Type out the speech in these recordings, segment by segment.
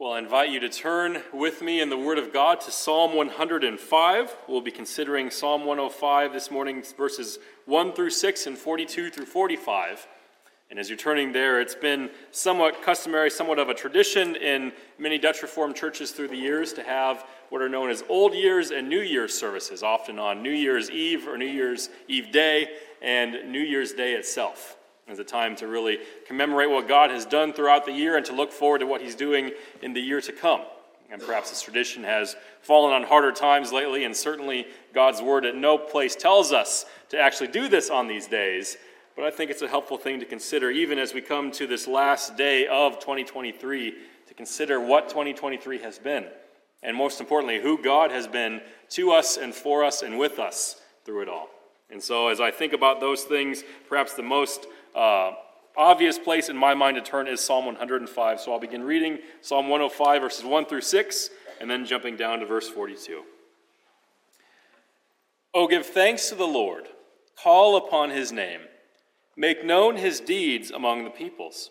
Well, I invite you to turn with me in the Word of God to Psalm 105. We'll be considering Psalm 105 this morning, verses 1 through 6 and 42 through 45. And as you're turning there, it's been somewhat customary, somewhat of a tradition in many Dutch Reformed churches through the years to have what are known as Old Year's and New Year's services, often on New Year's Eve or New Year's Eve Day and New Year's Day itself as a time to really commemorate what God has done throughout the year and to look forward to what He's doing in the year to come. And perhaps this tradition has fallen on harder times lately, and certainly God's Word at no place tells us to actually do this on these days. But I think it's a helpful thing to consider, even as we come to this last day of 2023, to consider what 2023 has been. And most importantly, who God has been to us and for us and with us through it all. And so, as I think about those things, perhaps the most uh, obvious place in my mind to turn is Psalm 105. So I'll begin reading Psalm 105, verses 1 through 6, and then jumping down to verse 42. Oh, give thanks to the Lord, call upon his name, make known his deeds among the peoples.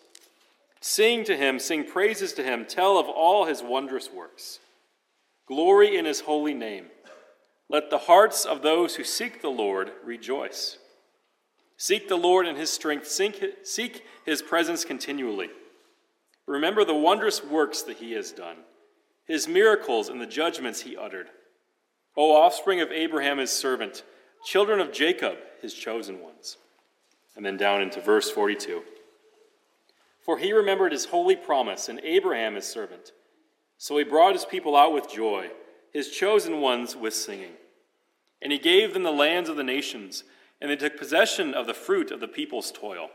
Sing to him, sing praises to him, tell of all his wondrous works. Glory in his holy name. Let the hearts of those who seek the Lord rejoice. Seek the Lord in his strength, seek his presence continually. Remember the wondrous works that he has done, his miracles and the judgments he uttered. O offspring of Abraham, his servant, children of Jacob, his chosen ones. And then down into verse 42. For he remembered his holy promise and Abraham, his servant. So he brought his people out with joy, his chosen ones with singing. And he gave them the lands of the nations and they took possession of the fruit of the people's toil,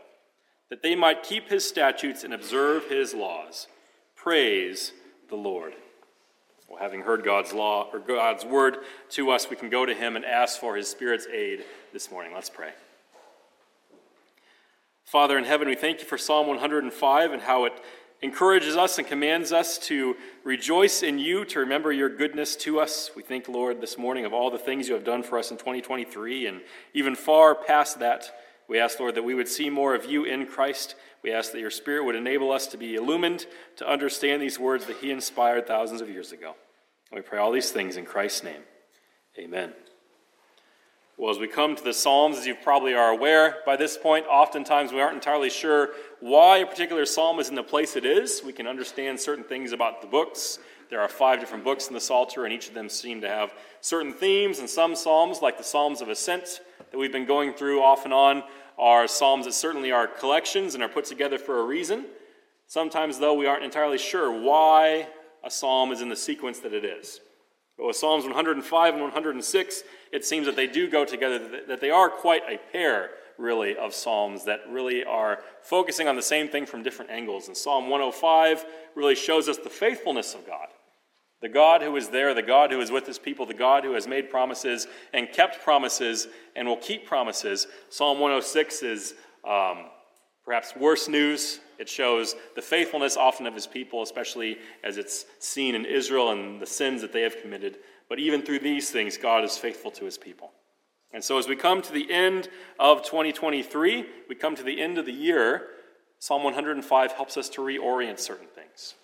that they might keep his statutes and observe his laws. Praise the Lord. Well, having heard God's law or God's word to us, we can go to him and ask for his Spirit's aid this morning. Let's pray. Father in heaven, we thank you for Psalm 105 and how it encourages us and commands us to rejoice in you, to remember your goodness to us. We thank, Lord, this morning of all the things you have done for us in 2023 and even far past that. We ask, Lord, that we would see more of you in Christ. We ask that your Spirit would enable us to be illumined to understand these words that He inspired thousands of years ago. And we pray all these things in Christ's name. Amen. Well, as we come to the Psalms, as you probably are aware by this point, oftentimes we aren't entirely sure why a particular psalm is in the place it is. We can understand certain things about the books. There are five different books in the Psalter, and each of them seem to have certain themes. And some psalms, like the Psalms of Ascent that we've been going through off and on, are psalms that certainly are collections and are put together for a reason. Sometimes, though, we aren't entirely sure why a psalm is in the sequence that it is. But with Psalms 105 and 106, it seems that they do go together, that they are quite a pair, really, of Psalms that really are focusing on the same thing from different angles. And Psalm 105 really shows us the faithfulness of God. The God who is there, the God who is with his people, the God who has made promises and kept promises and will keep promises. Psalm 106 is um, perhaps worse news. It shows the faithfulness often of his people, especially as it's seen in Israel and the sins that they have committed. But even through these things, God is faithful to his people. And so, as we come to the end of 2023, we come to the end of the year, Psalm 105 helps us to reorient certain things.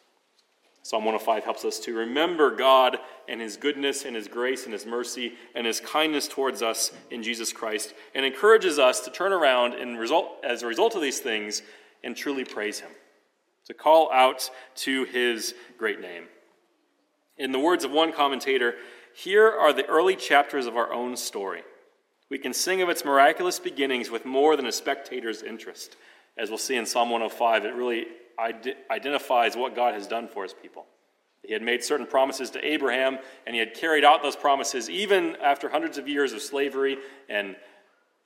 Psalm 105 helps us to remember God and His goodness and His grace and His mercy and His kindness towards us in Jesus Christ and encourages us to turn around and result, as a result of these things and truly praise Him, to call out to His great name. In the words of one commentator, here are the early chapters of our own story. We can sing of its miraculous beginnings with more than a spectator's interest. As we'll see in Psalm 105, it really identifies what God has done for his people. He had made certain promises to Abraham, and he had carried out those promises even after hundreds of years of slavery and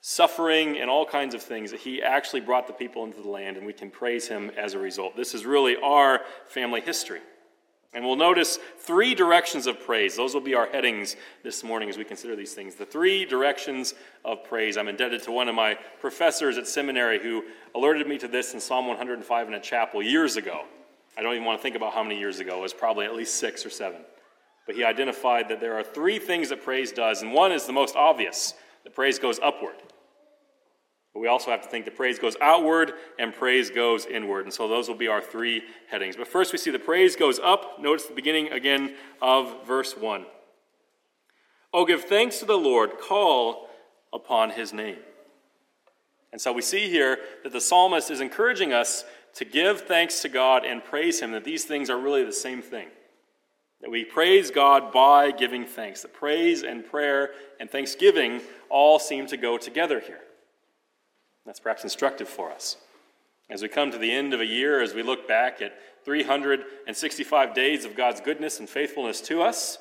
suffering and all kinds of things he actually brought the people into the land, and we can praise him as a result. This is really our family history. And we'll notice three directions of praise. Those will be our headings this morning as we consider these things. The three directions of praise. I'm indebted to one of my professors at seminary who alerted me to this in Psalm 105 in a chapel years ago. I don't even want to think about how many years ago. It was probably at least six or seven. But he identified that there are three things that praise does, and one is the most obvious that praise goes upward. But we also have to think that praise goes outward and praise goes inward. And so those will be our three headings. But first, we see the praise goes up. Notice the beginning again of verse 1. Oh, give thanks to the Lord, call upon his name. And so we see here that the psalmist is encouraging us to give thanks to God and praise him, that these things are really the same thing. That we praise God by giving thanks. That praise and prayer and thanksgiving all seem to go together here. That's perhaps instructive for us. As we come to the end of a year, as we look back at 365 days of God's goodness and faithfulness to us,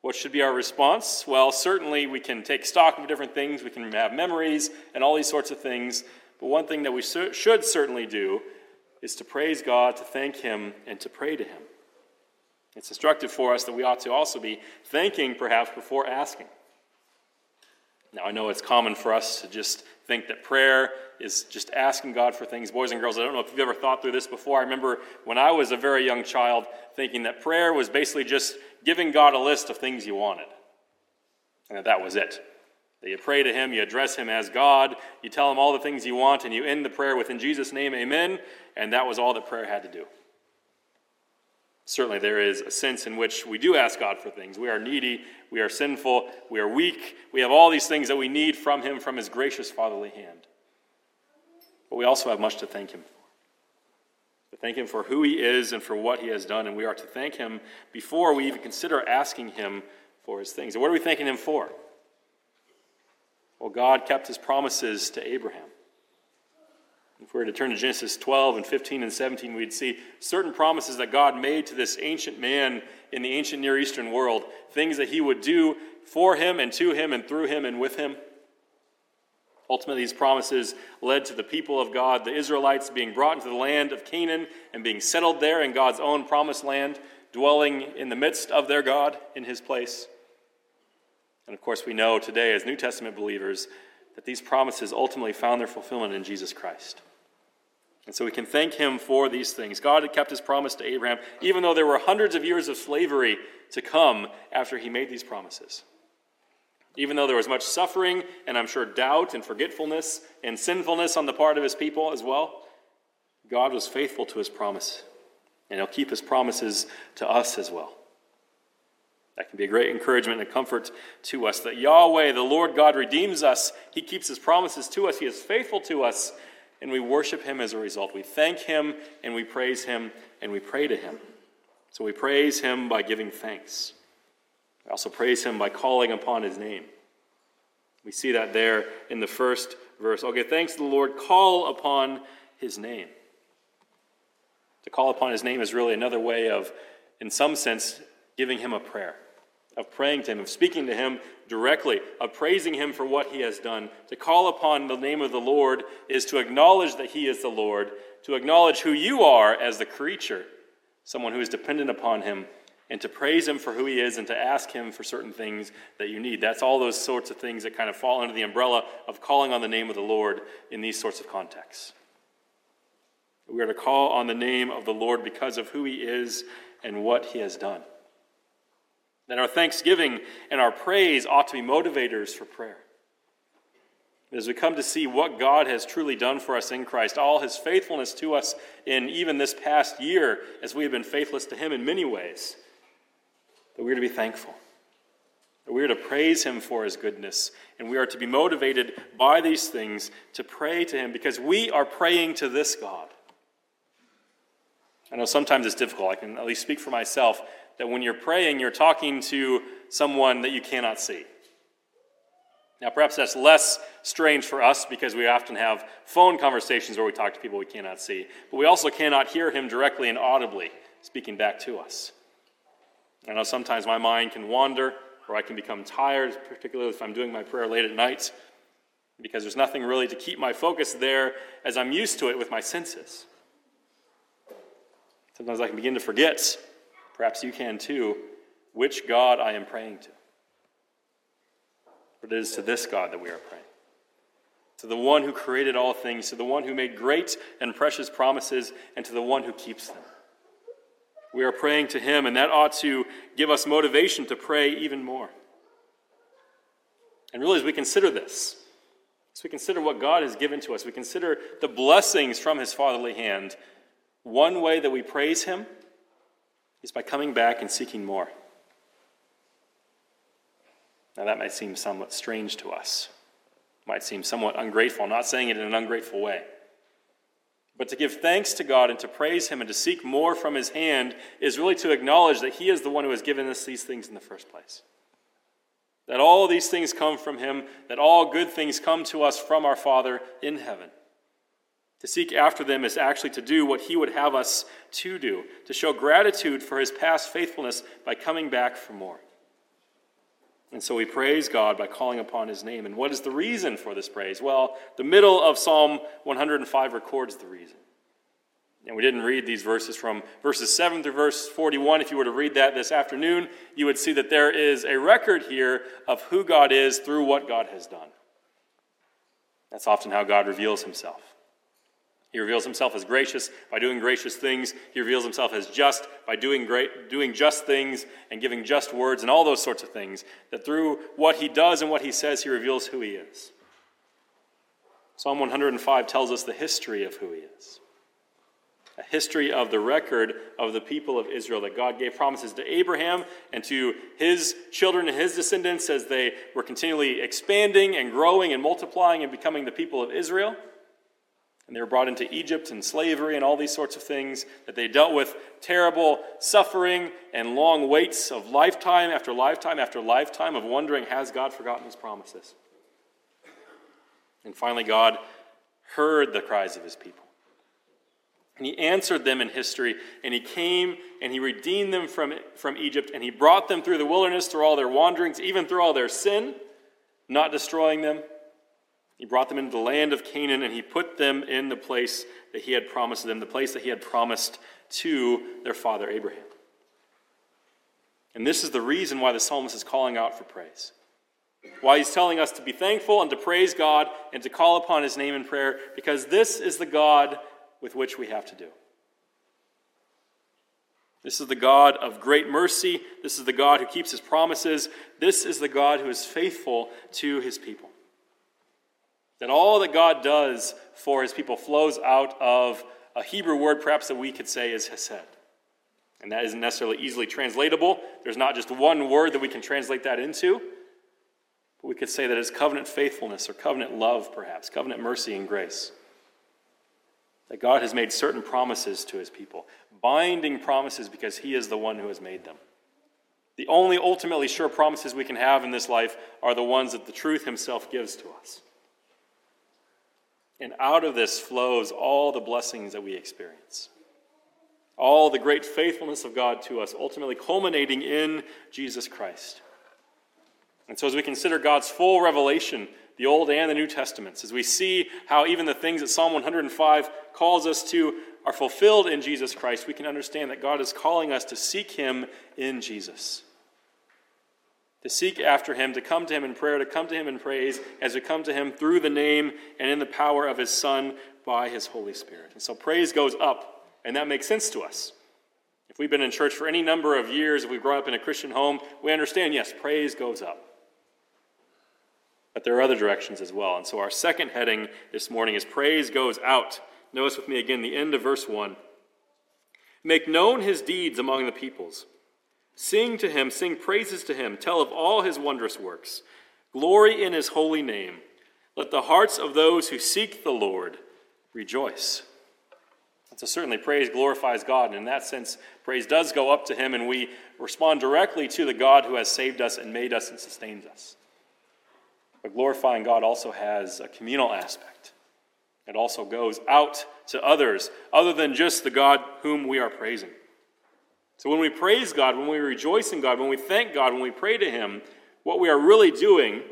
what should be our response? Well, certainly we can take stock of different things, we can have memories and all these sorts of things. But one thing that we should certainly do is to praise God, to thank Him, and to pray to Him. It's instructive for us that we ought to also be thanking, perhaps, before asking. Now, I know it's common for us to just think that prayer is just asking God for things. Boys and girls, I don't know if you've ever thought through this before. I remember when I was a very young child thinking that prayer was basically just giving God a list of things you wanted. And that that was it. That you pray to Him, you address Him as God, you tell Him all the things you want, and you end the prayer with, In Jesus' name, Amen. And that was all that prayer had to do. Certainly, there is a sense in which we do ask God for things. We are needy, we are sinful, we are weak, we have all these things that we need from Him from His gracious fatherly hand. But we also have much to thank Him for. To thank Him for who He is and for what He has done, and we are to thank Him before we even consider asking Him for His things. And what are we thanking Him for? Well, God kept His promises to Abraham. If we were to turn to Genesis 12 and 15 and 17, we'd see certain promises that God made to this ancient man in the ancient Near Eastern world, things that he would do for him and to him and through him and with him. Ultimately, these promises led to the people of God, the Israelites, being brought into the land of Canaan and being settled there in God's own promised land, dwelling in the midst of their God in his place. And of course, we know today, as New Testament believers, that these promises ultimately found their fulfillment in Jesus Christ. And so we can thank him for these things. God had kept his promise to Abraham, even though there were hundreds of years of slavery to come after he made these promises. Even though there was much suffering, and I'm sure doubt and forgetfulness and sinfulness on the part of his people as well, God was faithful to his promise. And he'll keep his promises to us as well. That can be a great encouragement and comfort to us that Yahweh, the Lord God, redeems us. He keeps his promises to us. He is faithful to us and we worship him as a result. We thank him and we praise him and we pray to him. So we praise him by giving thanks. We also praise him by calling upon his name. We see that there in the first verse. Okay, thanks to the Lord, call upon his name. To call upon his name is really another way of, in some sense, giving him a prayer of praying to Him, of speaking to Him directly, of praising Him for what He has done. To call upon the name of the Lord is to acknowledge that He is the Lord, to acknowledge who you are as the creature, someone who is dependent upon Him, and to praise Him for who He is and to ask Him for certain things that you need. That's all those sorts of things that kind of fall under the umbrella of calling on the name of the Lord in these sorts of contexts. We are to call on the name of the Lord because of who He is and what He has done. That our thanksgiving and our praise ought to be motivators for prayer. As we come to see what God has truly done for us in Christ, all his faithfulness to us in even this past year, as we have been faithless to him in many ways, that we are to be thankful. That we are to praise him for his goodness. And we are to be motivated by these things to pray to him because we are praying to this God. I know sometimes it's difficult. I can at least speak for myself that when you're praying, you're talking to someone that you cannot see. Now, perhaps that's less strange for us because we often have phone conversations where we talk to people we cannot see, but we also cannot hear him directly and audibly speaking back to us. I know sometimes my mind can wander or I can become tired, particularly if I'm doing my prayer late at night, because there's nothing really to keep my focus there as I'm used to it with my senses. Sometimes I can begin to forget perhaps you can too, which God I am praying to. But it is to this God that we are praying. To the one who created all things, to the one who made great and precious promises, and to the one who keeps them. We are praying to him, and that ought to give us motivation to pray even more. And really, as we consider this, as we consider what God has given to us. We consider the blessings from his fatherly hand. One way that we praise him is by coming back and seeking more. Now, that might seem somewhat strange to us, might seem somewhat ungrateful. I'm not saying it in an ungrateful way. But to give thanks to God and to praise Him and to seek more from His hand is really to acknowledge that He is the one who has given us these things in the first place. That all these things come from Him, that all good things come to us from our Father in heaven. To seek after them is actually to do what He would have us to do, to show gratitude for His past faithfulness by coming back for more. And so we praise God by calling upon his name. And what is the reason for this praise? Well, the middle of Psalm 105 records the reason. And we didn't read these verses from verses 7 through verse 41. If you were to read that this afternoon, you would see that there is a record here of who God is through what God has done. That's often how God reveals himself. He reveals himself as gracious by doing gracious things. He reveals himself as just by doing great, doing just things and giving just words and all those sorts of things. That through what he does and what he says, he reveals who he is. Psalm 105 tells us the history of who he is. A history of the record of the people of Israel that God gave promises to Abraham and to his children and his descendants as they were continually expanding and growing and multiplying and becoming the people of Israel and they were brought into Egypt and slavery and all these sorts of things, that they dealt with terrible suffering and long waits of lifetime after lifetime after lifetime of wondering, has God forgotten his promises? And finally, God heard the cries of his people. And he answered them in history, and he came and he redeemed them from, from Egypt, and he brought them through the wilderness, through all their wanderings, even through all their sin, not destroying them he brought them into the land of Canaan and he put them in the place that he had promised them, the place that he had promised to their father Abraham. And this is the reason why the psalmist is calling out for praise. Why he's telling us to be thankful and to praise God and to call upon his name in prayer, because this is the God with which we have to do. This is the God of great mercy. This is the God who keeps his promises. This is the God who is faithful to his people. That all that God does for his people flows out of a Hebrew word, perhaps that we could say is hesed. And that isn't necessarily easily translatable. There's not just one word that we can translate that into. But we could say that it's covenant faithfulness or covenant love, perhaps, covenant mercy and grace. That God has made certain promises to his people, binding promises because he is the one who has made them. The only ultimately sure promises we can have in this life are the ones that the truth himself gives to us. And out of this flows all the blessings that we experience. All the great faithfulness of God to us, ultimately culminating in Jesus Christ. And so, as we consider God's full revelation, the Old and the New Testaments, as we see how even the things that Psalm 105 calls us to are fulfilled in Jesus Christ, we can understand that God is calling us to seek Him in Jesus to seek after him, to come to him in prayer, to come to him in praise, as we come to him through the name and in the power of his Son by his Holy Spirit. And so praise goes up, and that makes sense to us. If we've been in church for any number of years, if we've grown up in a Christian home, we understand, yes, praise goes up. But there are other directions as well. And so our second heading this morning is praise goes out. Notice with me again the end of verse 1. Make known his deeds among the peoples. Sing to him, sing praises to him, tell of all his wondrous works. Glory in his holy name. Let the hearts of those who seek the Lord rejoice. So, certainly, praise glorifies God. And in that sense, praise does go up to him, and we respond directly to the God who has saved us and made us and sustains us. But glorifying God also has a communal aspect. It also goes out to others, other than just the God whom we are praising. So when we praise God, when we rejoice in God, when we thank God, when we pray to Him, what we are really doing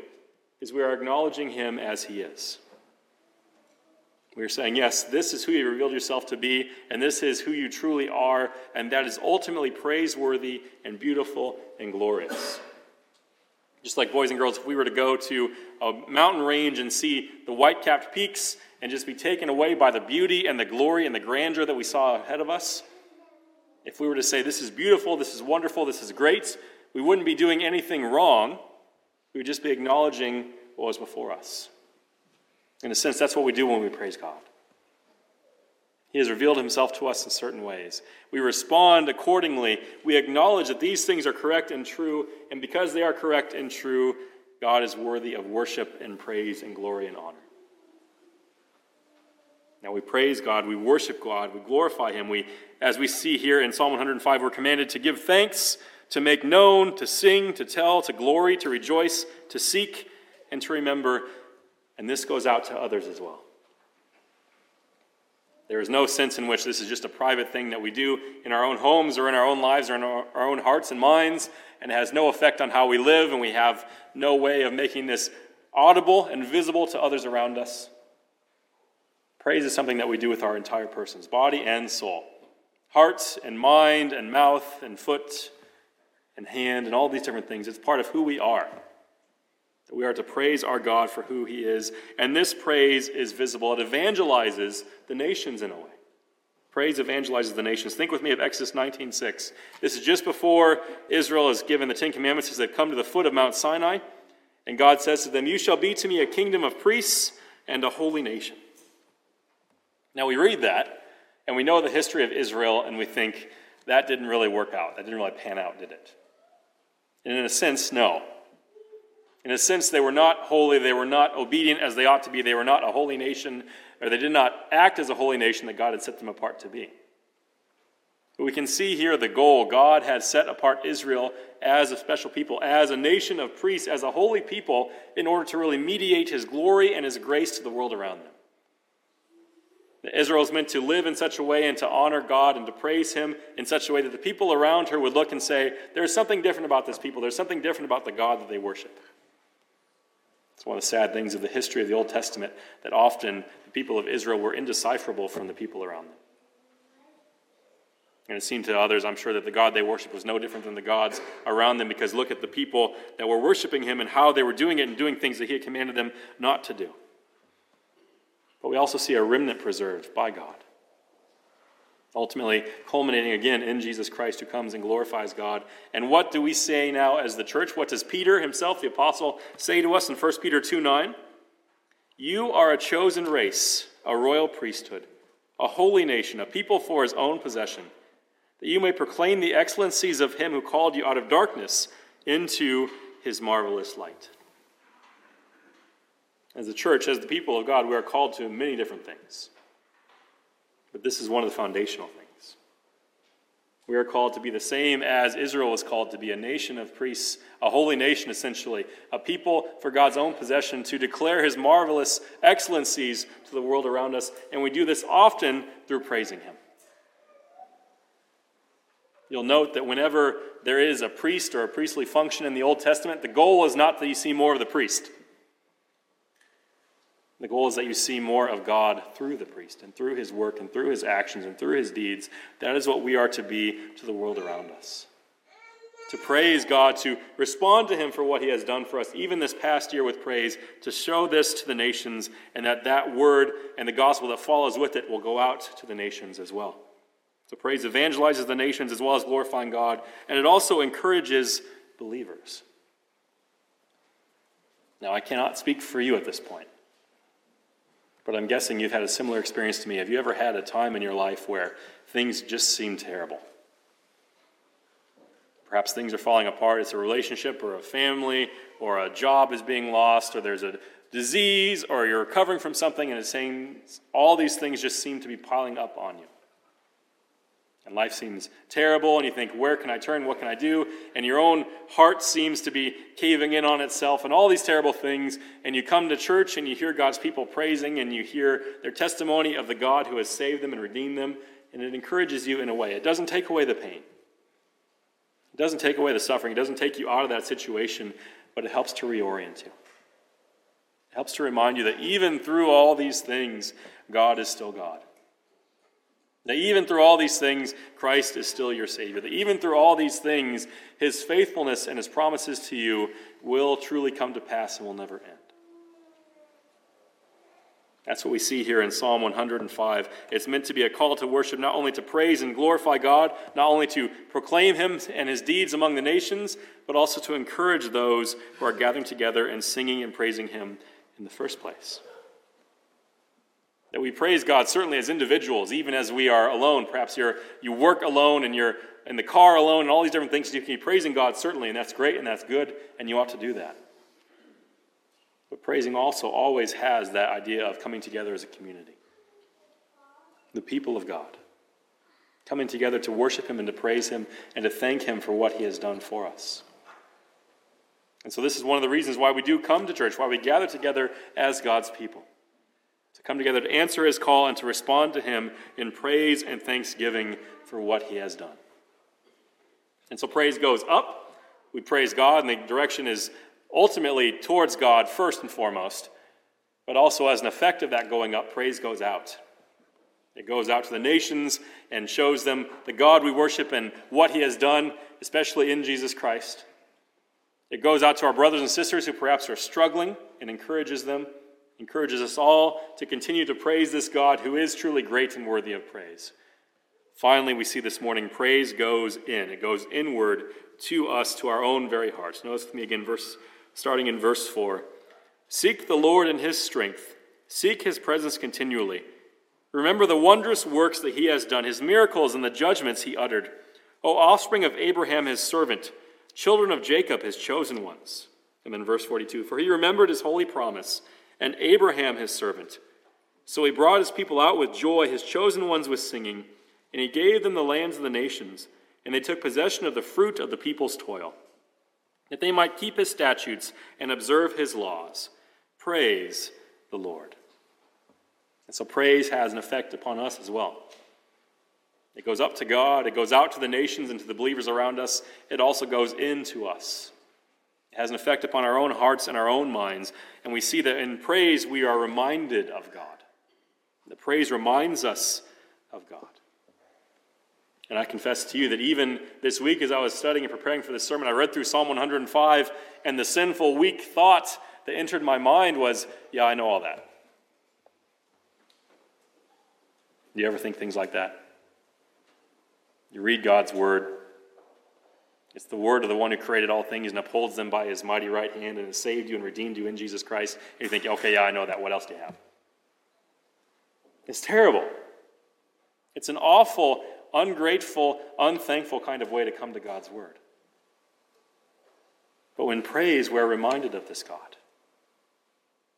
is we are acknowledging Him as He is. We are saying, yes, this is who you revealed yourself to be, and this is who you truly are, and that is ultimately praiseworthy and beautiful and glorious. Just like boys and girls, if we were to go to a mountain range and see the white capped peaks and just be taken away by the beauty and the glory and the grandeur that we saw ahead of us, if we were to say, This is beautiful, this is wonderful, this is great, we wouldn't be doing anything wrong. We would just be acknowledging what was before us. In a sense, that's what we do when we praise God. He has revealed himself to us in certain ways. We respond accordingly. We acknowledge that these things are correct and true, and because they are correct and true, God is worthy of worship and praise and glory and honor. We praise God, we worship God, we glorify Him. We, as we see here in Psalm 105, we're commanded to give thanks, to make known, to sing, to tell, to glory, to rejoice, to seek, and to remember. And this goes out to others as well. There is no sense in which this is just a private thing that we do in our own homes or in our own lives or in our, our own hearts and minds and has no effect on how we live, and we have no way of making this audible and visible to others around us. Praise is something that we do with our entire person's body and soul, heart and mind and mouth and foot and hand and all these different things. It's part of who we are. That we are to praise our God for who He is. And this praise is visible. It evangelizes the nations in a way. Praise evangelizes the nations. Think with me of Exodus 19:6. This is just before Israel is given the Ten Commandments as they've come to the foot of Mount Sinai. And God says to them, You shall be to me a kingdom of priests and a holy nation. Now we read that, and we know the history of Israel, and we think that didn't really work out. That didn't really pan out, did it? And in a sense, no. In a sense, they were not holy, they were not obedient as they ought to be, they were not a holy nation, or they did not act as a holy nation that God had set them apart to be. But we can see here the goal. God had set apart Israel as a special people, as a nation of priests, as a holy people, in order to really mediate his glory and his grace to the world around them. Israel is meant to live in such a way and to honor God and to praise Him in such a way that the people around her would look and say, There's something different about this people. There's something different about the God that they worship. It's one of the sad things of the history of the Old Testament that often the people of Israel were indecipherable from the people around them. And it seemed to others, I'm sure, that the God they worshiped was no different than the gods around them because look at the people that were worshiping Him and how they were doing it and doing things that He had commanded them not to do. But we also see a remnant preserved by God. Ultimately, culminating again in Jesus Christ, who comes and glorifies God. And what do we say now as the church? What does Peter himself, the apostle, say to us in 1 Peter 2 9? You are a chosen race, a royal priesthood, a holy nation, a people for his own possession, that you may proclaim the excellencies of him who called you out of darkness into his marvelous light. As a church, as the people of God, we are called to many different things. But this is one of the foundational things. We are called to be the same as Israel was called to be a nation of priests, a holy nation essentially, a people for God's own possession to declare his marvelous excellencies to the world around us. And we do this often through praising him. You'll note that whenever there is a priest or a priestly function in the Old Testament, the goal is not that you see more of the priest. The goal is that you see more of God through the priest and through his work and through his actions and through his deeds. That is what we are to be to the world around us. To praise God, to respond to him for what he has done for us, even this past year with praise, to show this to the nations, and that that word and the gospel that follows with it will go out to the nations as well. So praise evangelizes the nations as well as glorifying God, and it also encourages believers. Now, I cannot speak for you at this point. But I'm guessing you've had a similar experience to me. Have you ever had a time in your life where things just seem terrible? Perhaps things are falling apart. It's a relationship or a family or a job is being lost or there's a disease or you're recovering from something and it's saying all these things just seem to be piling up on you and life seems terrible, and you think, where can I turn? What can I do? And your own heart seems to be caving in on itself, and all these terrible things. And you come to church and you hear God's people praising, and you hear their testimony of the God who has saved them and redeemed them, and it encourages you in a way. It doesn't take away the pain, it doesn't take away the suffering, it doesn't take you out of that situation, but it helps to reorient you. It helps to remind you that even through all these things, God is still God. That even through all these things, Christ is still your Savior. That even through all these things, His faithfulness and His promises to you will truly come to pass and will never end. That's what we see here in Psalm 105. It's meant to be a call to worship, not only to praise and glorify God, not only to proclaim Him and His deeds among the nations, but also to encourage those who are gathering together and singing and praising Him in the first place. That we praise God certainly as individuals, even as we are alone. Perhaps you're, you work alone and you're in the car alone and all these different things. You can be praising God certainly, and that's great and that's good, and you ought to do that. But praising also always has that idea of coming together as a community. The people of God. Coming together to worship Him and to praise Him and to thank Him for what He has done for us. And so, this is one of the reasons why we do come to church, why we gather together as God's people. Come together to answer His call and to respond to Him in praise and thanksgiving for what He has done. And so, praise goes up. We praise God, and the direction is ultimately towards God first and foremost. But also, as an effect of that going up, praise goes out. It goes out to the nations and shows them the God we worship and what He has done, especially in Jesus Christ. It goes out to our brothers and sisters who perhaps are struggling and encourages them, encourages us all to continue to praise this God who is truly great and worthy of praise. Finally, we see this morning praise goes in. It goes inward to us, to our own very hearts. Notice with me again, verse, starting in verse 4. Seek the Lord in his strength, seek his presence continually. Remember the wondrous works that he has done, his miracles and the judgments he uttered. O offspring of Abraham, his servant, children of Jacob, his chosen ones. And then verse 42 For he remembered his holy promise, and Abraham his servant. So he brought his people out with joy, his chosen ones with singing, and he gave them the lands of the nations, and they took possession of the fruit of the people's toil, that they might keep his statutes and observe his laws. Praise the Lord. And so praise has an effect upon us as well. It goes up to God, it goes out to the nations and to the believers around us, it also goes into us. Has an effect upon our own hearts and our own minds, and we see that in praise we are reminded of God. The praise reminds us of God. And I confess to you that even this week, as I was studying and preparing for this sermon, I read through Psalm 105, and the sinful, weak thought that entered my mind was, Yeah, I know all that. Do you ever think things like that? You read God's word. It's the word of the one who created all things and upholds them by his mighty right hand and has saved you and redeemed you in Jesus Christ. And you think, okay, yeah, I know that. What else do you have? It's terrible. It's an awful, ungrateful, unthankful kind of way to come to God's word. But when praise, we're reminded of this God.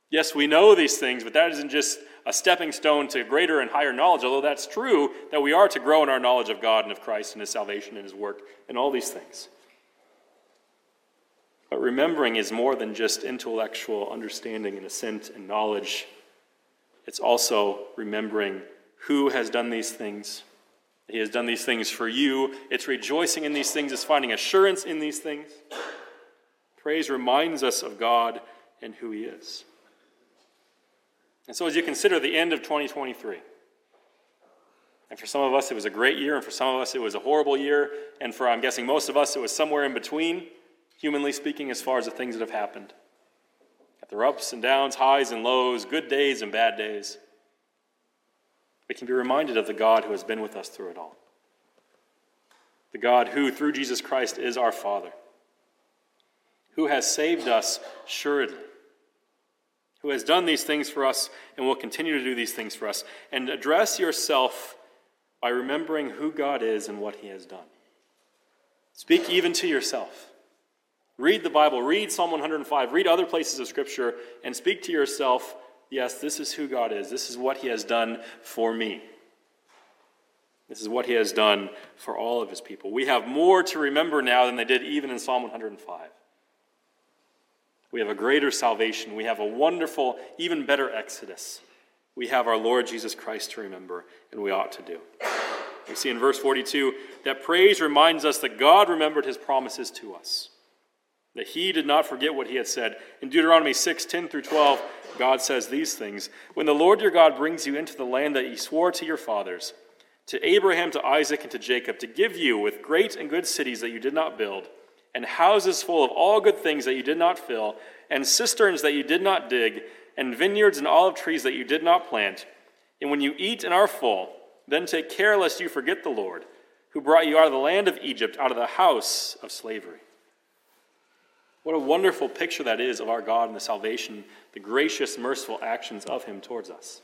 Yes, we know these things, but that isn't just a stepping stone to greater and higher knowledge, although that's true that we are to grow in our knowledge of God and of Christ and His salvation and His work and all these things. But remembering is more than just intellectual understanding and assent and knowledge. It's also remembering who has done these things. He has done these things for you. It's rejoicing in these things, it's finding assurance in these things. Praise reminds us of God and who He is. And so, as you consider the end of 2023, and for some of us it was a great year, and for some of us it was a horrible year, and for, I'm guessing, most of us it was somewhere in between, humanly speaking, as far as the things that have happened. At their ups and downs, highs and lows, good days and bad days. We can be reminded of the God who has been with us through it all. The God who, through Jesus Christ, is our Father, who has saved us assuredly who has done these things for us and will continue to do these things for us. And address yourself by remembering who God is and what He has done. Speak even to yourself. Read the Bible, read Psalm 105, read other places of Scripture, and speak to yourself yes, this is who God is. This is what He has done for me. This is what He has done for all of His people. We have more to remember now than they did even in Psalm 105. We have a greater salvation. We have a wonderful, even better exodus. We have our Lord Jesus Christ to remember, and we ought to do. We see in verse 42 that praise reminds us that God remembered his promises to us, that he did not forget what he had said. In Deuteronomy 6 10 through 12, God says these things When the Lord your God brings you into the land that he swore to your fathers, to Abraham, to Isaac, and to Jacob, to give you with great and good cities that you did not build, and houses full of all good things that you did not fill, and cisterns that you did not dig, and vineyards and olive trees that you did not plant. And when you eat and are full, then take care lest you forget the Lord, who brought you out of the land of Egypt, out of the house of slavery. What a wonderful picture that is of our God and the salvation, the gracious, merciful actions of Him towards us.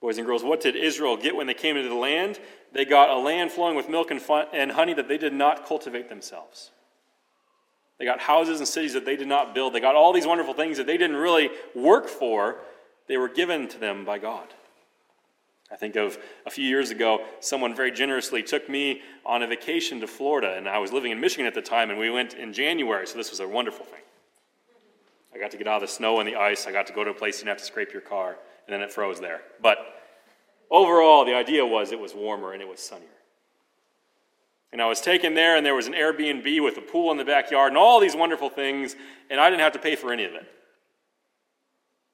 Boys and girls, what did Israel get when they came into the land? They got a land flowing with milk and, fun- and honey that they did not cultivate themselves. They got houses and cities that they did not build. They got all these wonderful things that they didn't really work for. They were given to them by God. I think of a few years ago, someone very generously took me on a vacation to Florida, and I was living in Michigan at the time, and we went in January, so this was a wonderful thing. I got to get out of the snow and the ice. I got to go to a place you didn't have to scrape your car, and then it froze there. But overall, the idea was it was warmer and it was sunnier. And I was taken there, and there was an Airbnb with a pool in the backyard and all these wonderful things, and I didn't have to pay for any of it.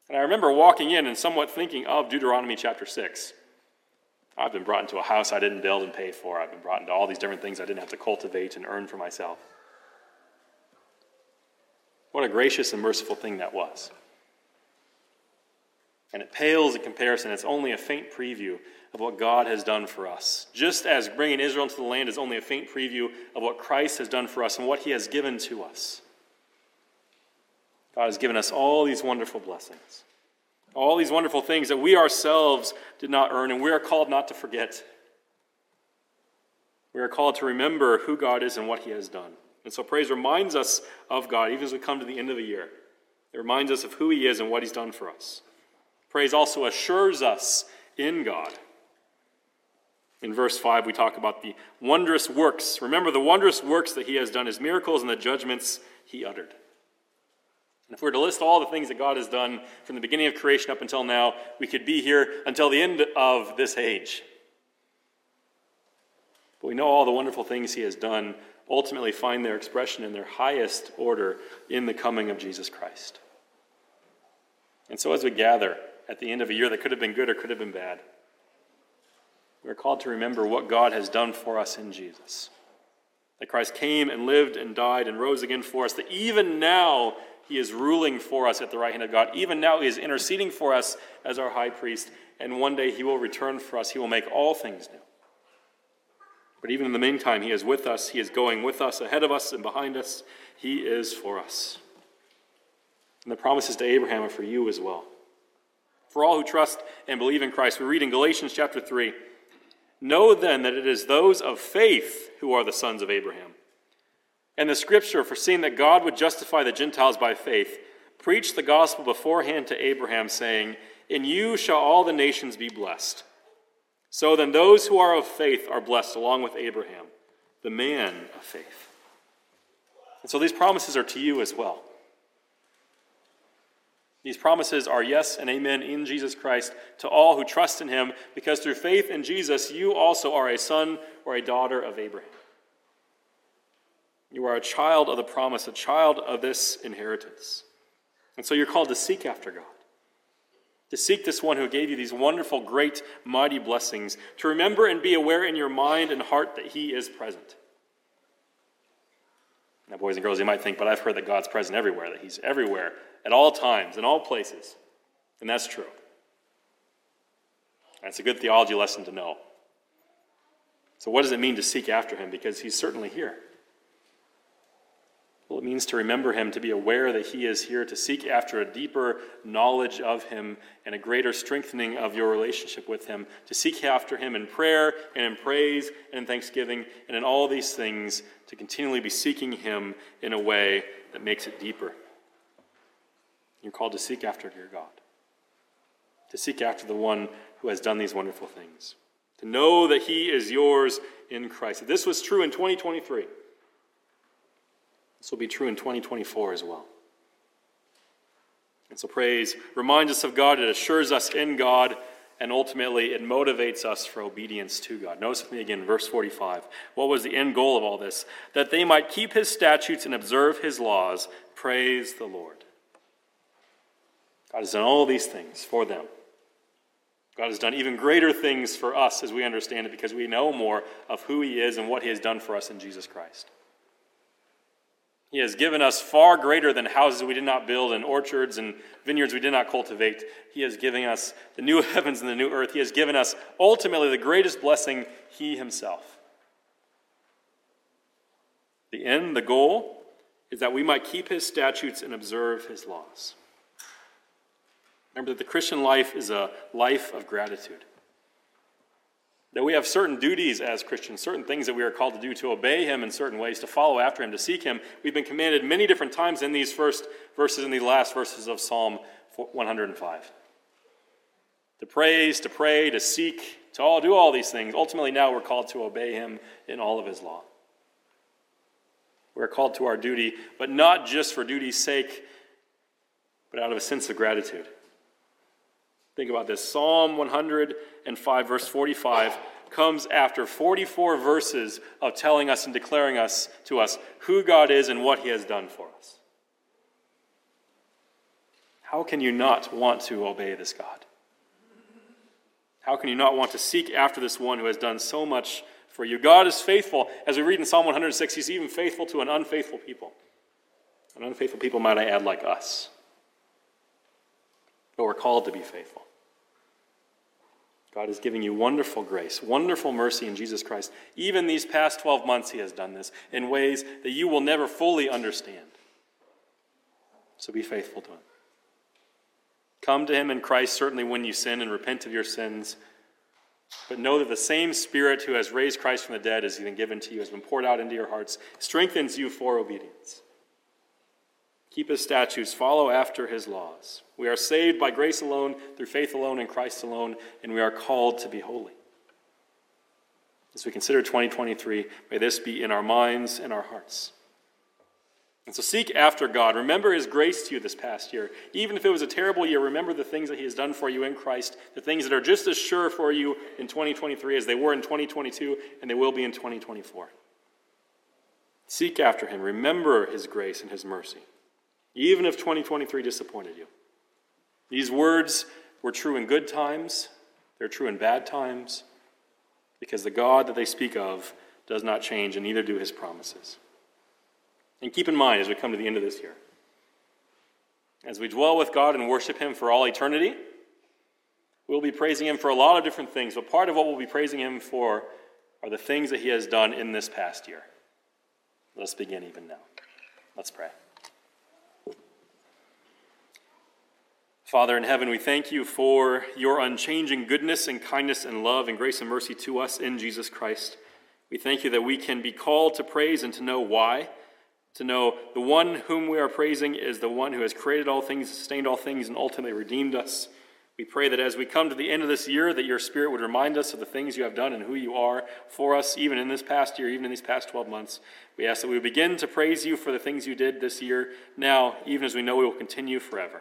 And I remember walking in and somewhat thinking of Deuteronomy chapter 6. I've been brought into a house I didn't build and pay for. I've been brought into all these different things I didn't have to cultivate and earn for myself. What a gracious and merciful thing that was. And it pales in comparison. It's only a faint preview of what God has done for us. Just as bringing Israel into the land is only a faint preview of what Christ has done for us and what he has given to us. God has given us all these wonderful blessings. All these wonderful things that we ourselves did not earn, and we are called not to forget. We are called to remember who God is and what He has done. And so praise reminds us of God, even as we come to the end of the year. It reminds us of who He is and what He's done for us. Praise also assures us in God. In verse 5, we talk about the wondrous works. Remember the wondrous works that He has done, His miracles and the judgments He uttered. And if we were to list all the things that God has done from the beginning of creation up until now, we could be here until the end of this age. But we know all the wonderful things He has done ultimately find their expression in their highest order in the coming of Jesus Christ. And so, as we gather at the end of a year that could have been good or could have been bad, we're called to remember what God has done for us in Jesus. That Christ came and lived and died and rose again for us, that even now he is ruling for us at the right hand of God. Even now, He is interceding for us as our high priest, and one day He will return for us. He will make all things new. But even in the meantime, He is with us. He is going with us, ahead of us, and behind us. He is for us. And the promises to Abraham are for you as well. For all who trust and believe in Christ, we read in Galatians chapter 3 Know then that it is those of faith who are the sons of Abraham. And the scripture, foreseeing that God would justify the Gentiles by faith, preached the gospel beforehand to Abraham, saying, In you shall all the nations be blessed. So then, those who are of faith are blessed along with Abraham, the man of faith. And so these promises are to you as well. These promises are yes and amen in Jesus Christ to all who trust in him, because through faith in Jesus, you also are a son or a daughter of Abraham. You are a child of the promise, a child of this inheritance. And so you're called to seek after God, to seek this one who gave you these wonderful, great, mighty blessings, to remember and be aware in your mind and heart that He is present. Now, boys and girls, you might think, but I've heard that God's present everywhere, that He's everywhere, at all times, in all places. And that's true. That's a good theology lesson to know. So, what does it mean to seek after Him? Because He's certainly here. Well, it means to remember him, to be aware that he is here, to seek after a deeper knowledge of him and a greater strengthening of your relationship with him, to seek after him in prayer and in praise and in thanksgiving, and in all these things, to continually be seeking him in a way that makes it deeper. You're called to seek after your God, to seek after the one who has done these wonderful things, to know that he is yours in Christ. If this was true in 2023, this will be true in 2024 as well. And so praise reminds us of God, it assures us in God, and ultimately it motivates us for obedience to God. Notice with me again, verse 45. What was the end goal of all this? That they might keep his statutes and observe his laws. Praise the Lord. God has done all these things for them. God has done even greater things for us as we understand it because we know more of who he is and what he has done for us in Jesus Christ. He has given us far greater than houses we did not build and orchards and vineyards we did not cultivate. He has given us the new heavens and the new earth. He has given us ultimately the greatest blessing, He Himself. The end, the goal, is that we might keep His statutes and observe His laws. Remember that the Christian life is a life of gratitude. That we have certain duties as Christians, certain things that we are called to do, to obey Him in certain ways, to follow after Him, to seek Him. We've been commanded many different times in these first verses, in the last verses of Psalm 105. To praise, to pray, to seek, to all do all these things. Ultimately, now we're called to obey Him in all of His law. We're called to our duty, but not just for duty's sake, but out of a sense of gratitude. Think about this Psalm 105, verse 45, comes after 44 verses of telling us and declaring us to us who God is and what He has done for us. How can you not want to obey this God? How can you not want to seek after this one who has done so much for you? God is faithful. As we read in Psalm 106, He's even faithful to an unfaithful people. An unfaithful people, might I add, like us. But we're called to be faithful. God is giving you wonderful grace, wonderful mercy in Jesus Christ. Even these past 12 months, He has done this in ways that you will never fully understand. So be faithful to Him. Come to Him in Christ, certainly when you sin and repent of your sins. But know that the same Spirit who has raised Christ from the dead has been given to you, has been poured out into your hearts, strengthens you for obedience. Keep his statutes, follow after his laws. We are saved by grace alone, through faith alone, in Christ alone, and we are called to be holy. As we consider 2023, may this be in our minds and our hearts. And so seek after God. Remember his grace to you this past year. Even if it was a terrible year, remember the things that he has done for you in Christ, the things that are just as sure for you in 2023 as they were in 2022 and they will be in 2024. Seek after him. Remember his grace and his mercy even if 2023 disappointed you. These words were true in good times, they're true in bad times, because the God that they speak of does not change, and neither do his promises. And keep in mind as we come to the end of this year, as we dwell with God and worship him for all eternity, we'll be praising him for a lot of different things, but part of what we'll be praising him for are the things that he has done in this past year. Let's begin even now. Let's pray. Father in heaven, we thank you for your unchanging goodness and kindness and love and grace and mercy to us in Jesus Christ. We thank you that we can be called to praise and to know why. To know the one whom we are praising is the one who has created all things, sustained all things, and ultimately redeemed us. We pray that as we come to the end of this year, that your Spirit would remind us of the things you have done and who you are for us, even in this past year, even in these past 12 months. We ask that we begin to praise you for the things you did this year, now, even as we know we will continue forever.